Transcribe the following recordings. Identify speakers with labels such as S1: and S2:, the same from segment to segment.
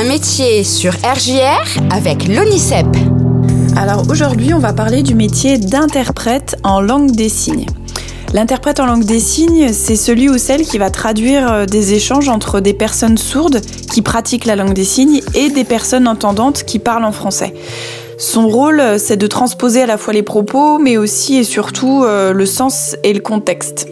S1: Un métier sur RJR avec l'ONICEP.
S2: Alors aujourd'hui, on va parler du métier d'interprète en langue des signes. L'interprète en langue des signes, c'est celui ou celle qui va traduire euh, des échanges entre des personnes sourdes qui pratiquent la langue des signes et des personnes entendantes qui parlent en français. Son rôle, euh, c'est de transposer à la fois les propos, mais aussi et surtout euh, le sens et le contexte.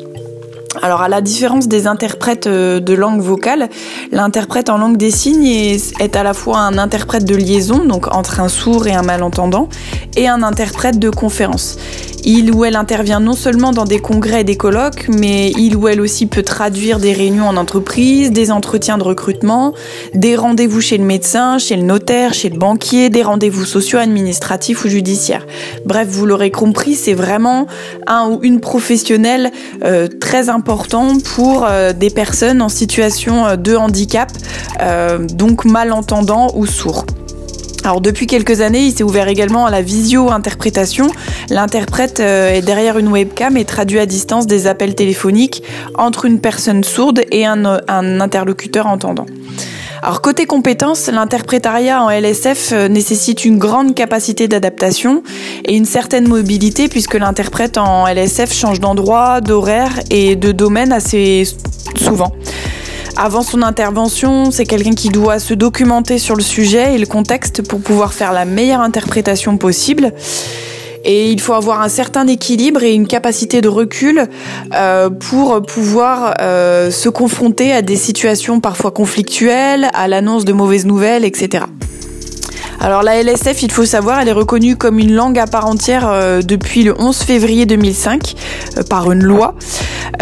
S2: Alors à la différence des interprètes de langue vocale, l'interprète en langue des signes est, à la fois un interprète de liaison, donc entre un sourd et un malentendant, et un interprète de conférence. Il ou elle intervient non seulement dans des congrès et des colloques, mais il ou elle aussi peut traduire des réunions en entreprise, des entretiens de recrutement, des rendez-vous chez le médecin, chez le notaire, chez le banquier, des rendez-vous sociaux, administratifs ou judiciaires. Bref, vous l'aurez compris, c'est vraiment un ou une professionnelle euh, très important pour euh, des personnes en situation euh, de handicap, donc malentendants ou sourds. Alors depuis quelques années, il s'est ouvert également à la visio-interprétation. L'interprète euh, est derrière une webcam et traduit à distance des appels téléphoniques entre une personne sourde et un, un interlocuteur entendant. Alors côté compétences, l'interprétariat en LSF euh, nécessite une grande capacité d'adaptation et une certaine mobilité puisque l'interprète en LSF change d'endroit, d'horaire et de domaine assez souvent. Avant son intervention, c'est quelqu'un qui doit se documenter sur le sujet et le contexte pour pouvoir faire la meilleure interprétation possible. Et il faut avoir un certain équilibre et une capacité de recul euh, pour pouvoir euh, se confronter à des situations parfois conflictuelles, à l'annonce de mauvaises nouvelles, etc. Alors la LSF, il faut savoir, elle est reconnue comme une langue à part entière euh, depuis le 11 février 2005 par une loi.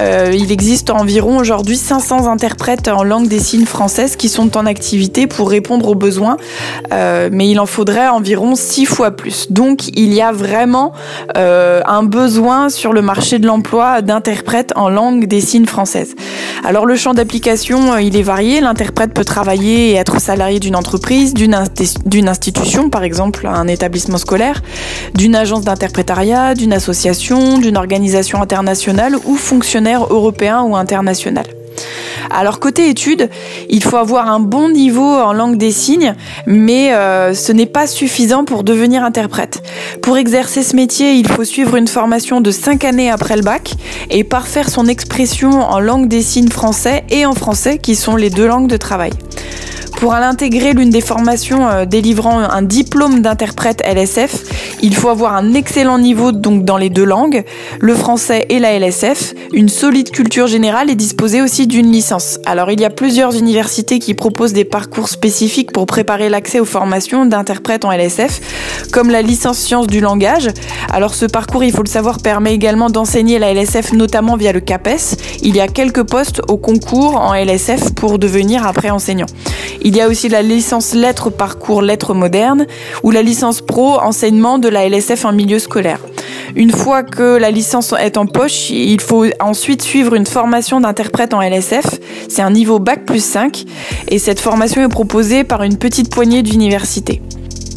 S2: Euh, il existe environ aujourd'hui 500 interprètes en langue des signes française qui sont en activité pour répondre aux besoins, euh, mais il en faudrait environ 6 fois plus. Donc il y a vraiment euh, un besoin sur le marché de l'emploi d'interprètes en langue des signes française. Alors le champ d'application, il est varié. L'interprète peut travailler et être salarié d'une entreprise, d'une institution, par exemple un établissement scolaire, d'une agence d'interprétariat, d'une association, d'une organisation internationale ou fonctionnaire européen ou international. Alors côté études, il faut avoir un bon niveau en langue des signes, mais euh, ce n'est pas suffisant pour devenir interprète. Pour exercer ce métier, il faut suivre une formation de 5 années après le bac et parfaire son expression en langue des signes français et en français, qui sont les deux langues de travail. Pour intégrer l'une des formations euh, délivrant un diplôme d'interprète LSF, il faut avoir un excellent niveau donc dans les deux langues, le français et la LSF, une solide culture générale et disposer aussi d'une licence. Alors il y a plusieurs universités qui proposent des parcours spécifiques pour préparer l'accès aux formations d'interprètes en LSF, comme la licence sciences du langage. Alors ce parcours, il faut le savoir, permet également d'enseigner la LSF notamment via le CAPES. Il y a quelques postes au concours en LSF pour devenir après enseignant. Il y a aussi la licence lettres parcours lettres modernes ou la licence pro enseignement de la LSF en milieu scolaire. Une fois que la licence est en poche, il faut ensuite suivre une formation d'interprète en LSF. C'est un niveau Bac plus 5 et cette formation est proposée par une petite poignée d'universités.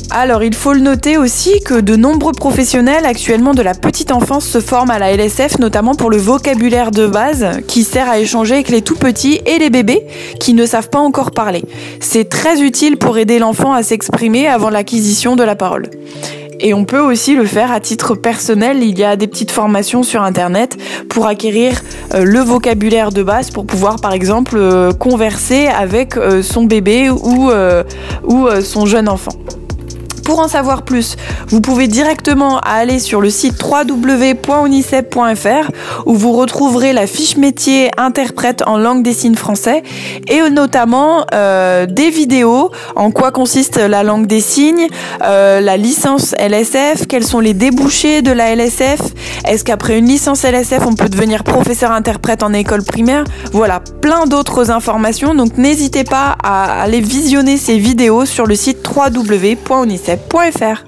S2: Alors, il faut le noter aussi que de nombreux professionnels actuellement de la petite enfance se forment à la LSF, notamment pour le vocabulaire de base qui sert à échanger avec les tout petits et les bébés qui ne savent pas encore parler. C'est très utile pour aider l'enfant à s'exprimer avant l'acquisition de la parole. Et on peut aussi le faire à titre personnel. Il y a des petites formations sur Internet pour acquérir euh, le vocabulaire de base pour pouvoir, par exemple, euh, converser avec euh, son bébé ou, ou son jeune enfant. Pour en savoir plus, vous pouvez directement aller sur le site www.unicep.fr où vous retrouverez la fiche métier interprète en langue des signes français et notamment euh, des vidéos en quoi consiste la langue des signes, euh, la licence LSF, quels sont les débouchés de la LSF, est-ce qu'après une licence LSF on peut devenir professeur interprète en école primaire, voilà, plein d'autres informations donc n'hésitez pas à aller visionner ces vidéos sur le site www.unicep.fr.